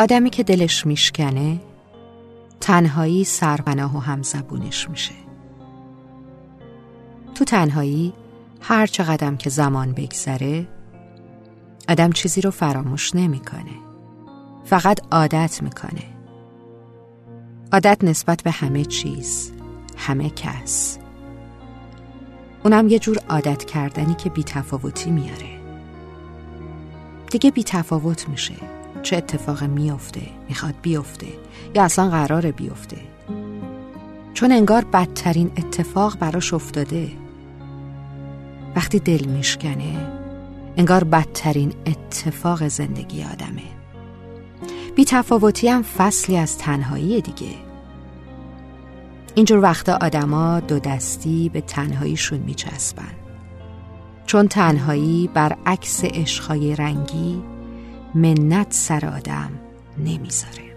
آدمی که دلش میشکنه تنهایی سرپناه و همزبونش میشه. تو تنهایی هر چقدر که زمان بگذره آدم چیزی رو فراموش نمی‌کنه. فقط عادت می‌کنه. عادت نسبت به همه چیز همه کس. اونم یه جور عادت کردنی که بیتفاوتی میاره. دیگه بیتفاوت میشه. چه اتفاق میافته می‌خواد بیفته یا اصلا قرار بیفته. چون انگار بدترین اتفاق براش افتاده. وقتی دل میشکنه انگار بدترین اتفاق زندگی آدمه. بی تفاوتی هم فصلی از تنهایی دیگه. اینجور وقتا آدما دو دستی به تنهاییشون میچسبن. چون تنهایی برعکس عشقهای رنگی منت سر آدم نمی‌ذاره.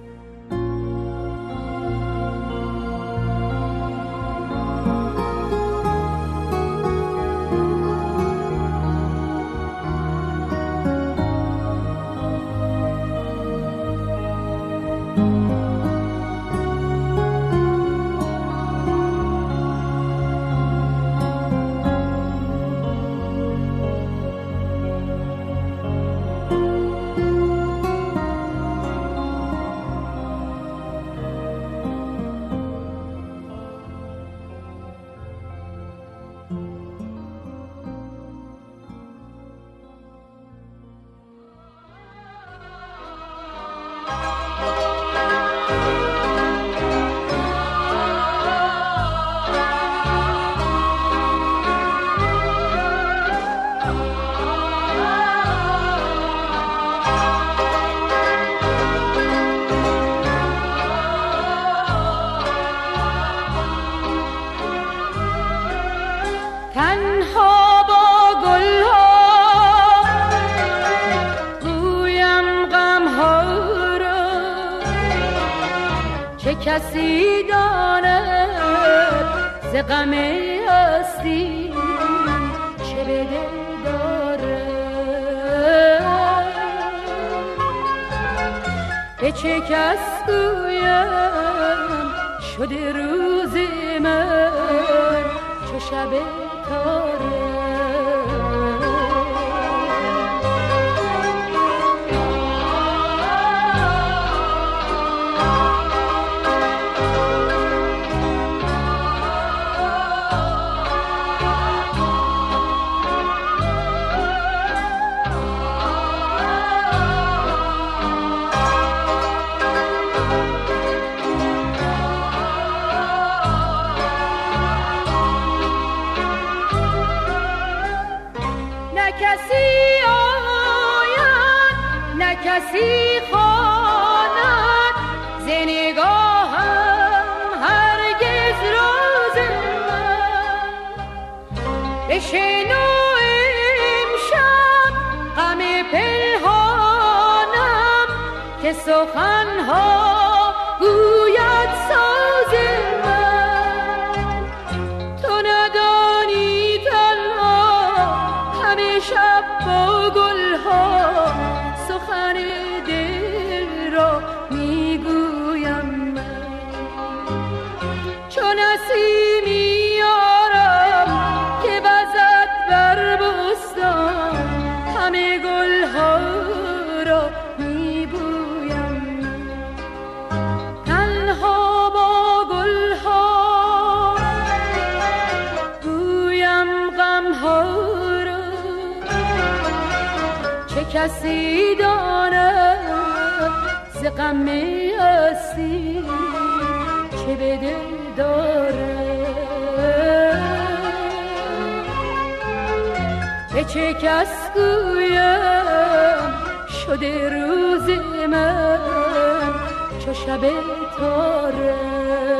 کسی داند ز غم هستی چه بده داره؟ به چه کس گویم شده روز من چو شب تاره؟ کسی خواند. ز نگاهم هرگز راز من. بشنو امشب غم پنهانم که سخنها گوید ساز من. تو ندانی تنها همه شب با کسی داند ز غم هستی چه به دل داره؟ به چه کس گویم شده روز من چو شب تاره؟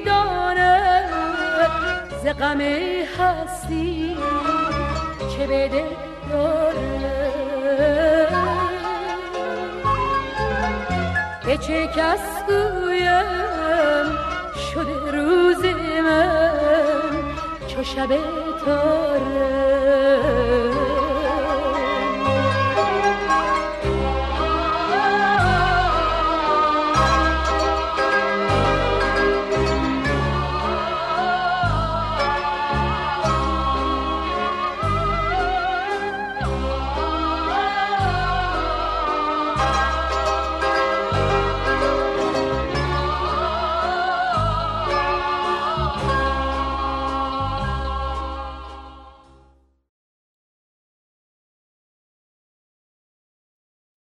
دانه ز غم هستی چه بده داره. به چه کس گویم شده روز من چو شب تاره؟